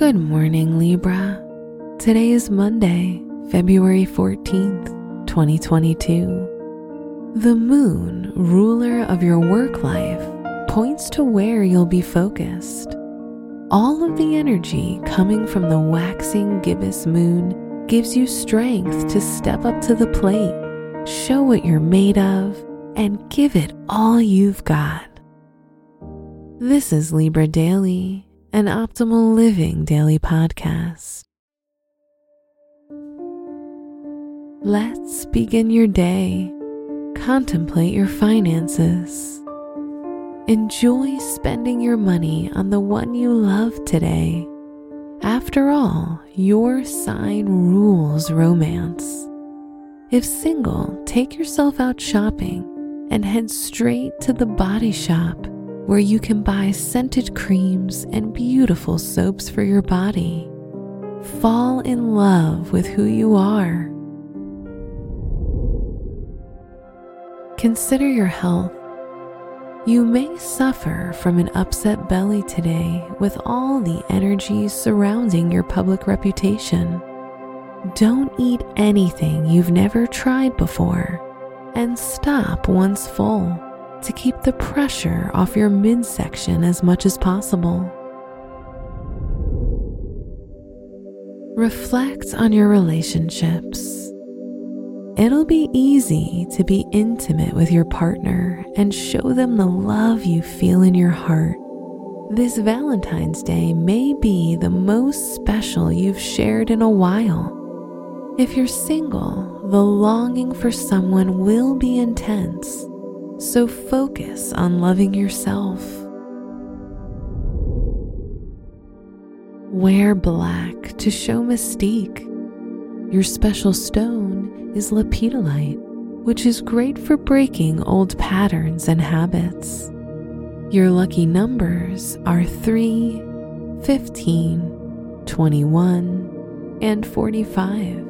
Good morning, Libra. Today is Monday, February 14th, 2022. The moon, ruler of your work life, points to where you'll be focused. All of the energy coming from the waxing gibbous moon gives you strength to step up to the plate, show what you're made of, and give it all you've got. This is Libra Daily, an optimal living daily podcast. Let's begin your day. Contemplate your finances. Enjoy spending your money on the one you love today. After all, your sign rules romance. If single, take yourself out shopping and head straight to the body shop where you can buy scented creams and beautiful soaps for your body. Fall in love with who you are Consider your health. You may suffer from an upset belly today with all the energy surrounding your public reputation. Don't eat anything you've never tried before and stop once full to keep the pressure off your midsection as much as possible. Reflect on your relationships It'll be easy to be intimate with your partner and show them the love you feel in your heart. This Valentine's Day may be the most special you've shared in a while. If you're single, the longing for someone will be intense, so focus on loving yourself. Wear black to show mystique. Your special stone is lepidolite, which is great for breaking old patterns and habits. Your lucky numbers are 3, 15, 21, and 45.